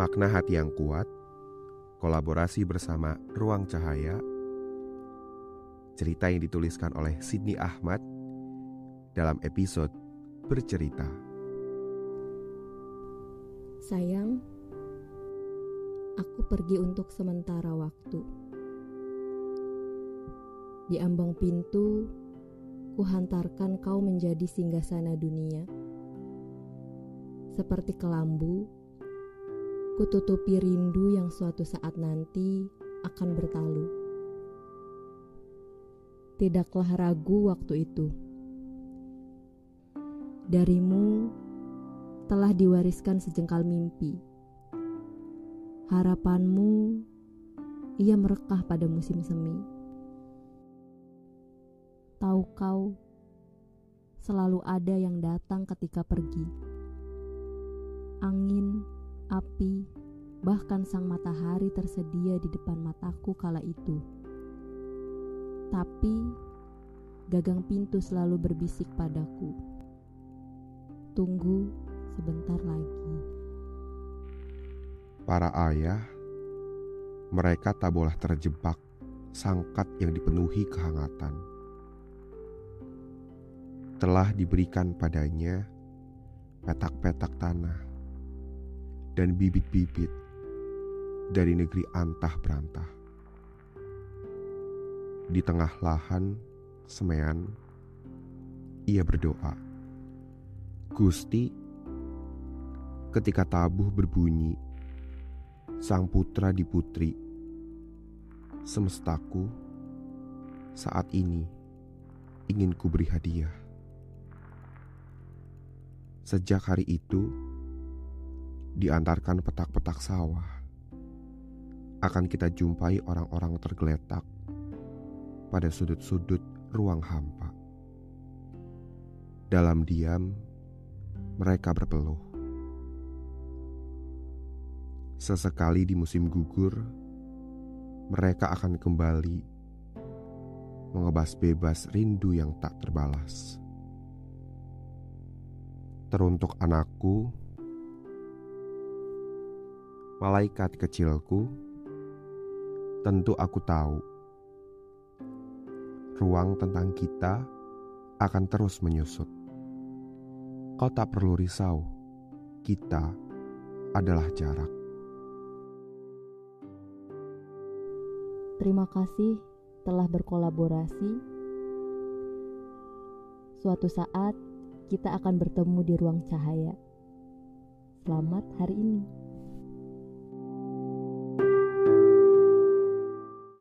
Makna hati yang kuat, kolaborasi bersama Ruang Cahaya, cerita yang dituliskan oleh Sidney Ahmad dalam episode Bercerita. Sayang, aku pergi untuk sementara waktu. Di ambang pintu, kuhantarkan kau menjadi singgasana dunia. Seperti kelambu, kututupi rindu yang suatu saat nanti akan bertalu. Tidaklah ragu waktu itu. Darimu telah diwariskan sejengkal mimpi. Harapanmu ia merekah pada musim semi. Tahu kau, selalu ada yang datang ketika pergi. Angin, api, bahkan sang matahari tersedia di depan mataku kala itu. Tapi gagang pintu selalu berbisik padaku. Tunggu sebentar lagi. Para ayah, mereka tak boleh terjebak sangkat yang dipenuhi kehangatan. Telah diberikan padanya petak-petak tanah dan bibit-bibit dari negeri antah berantah. Di tengah lahan semean, ia berdoa, Gusti, ketika tabuh berbunyi, sang putra di putri, semestaku saat ini ingin ku beri hadiah. Sejak hari itu, diantarkan petak-petak sawah, akan kita jumpai orang-orang tergeletak pada sudut-sudut ruang hampa. Dalam diam, mereka berpeluh. Sesekali di musim gugur, mereka akan kembali mengebas bebas rindu yang tak terbalas teruntuk anakku, malaikat kecilku, tentu aku tahu ruang tentang kita akan terus menyusut. Kau tak perlu risau, kita adalah jarak. Terima kasih telah berkolaborasi. Suatu saat kita akan bertemu di ruang cahaya. Selamat hari ini.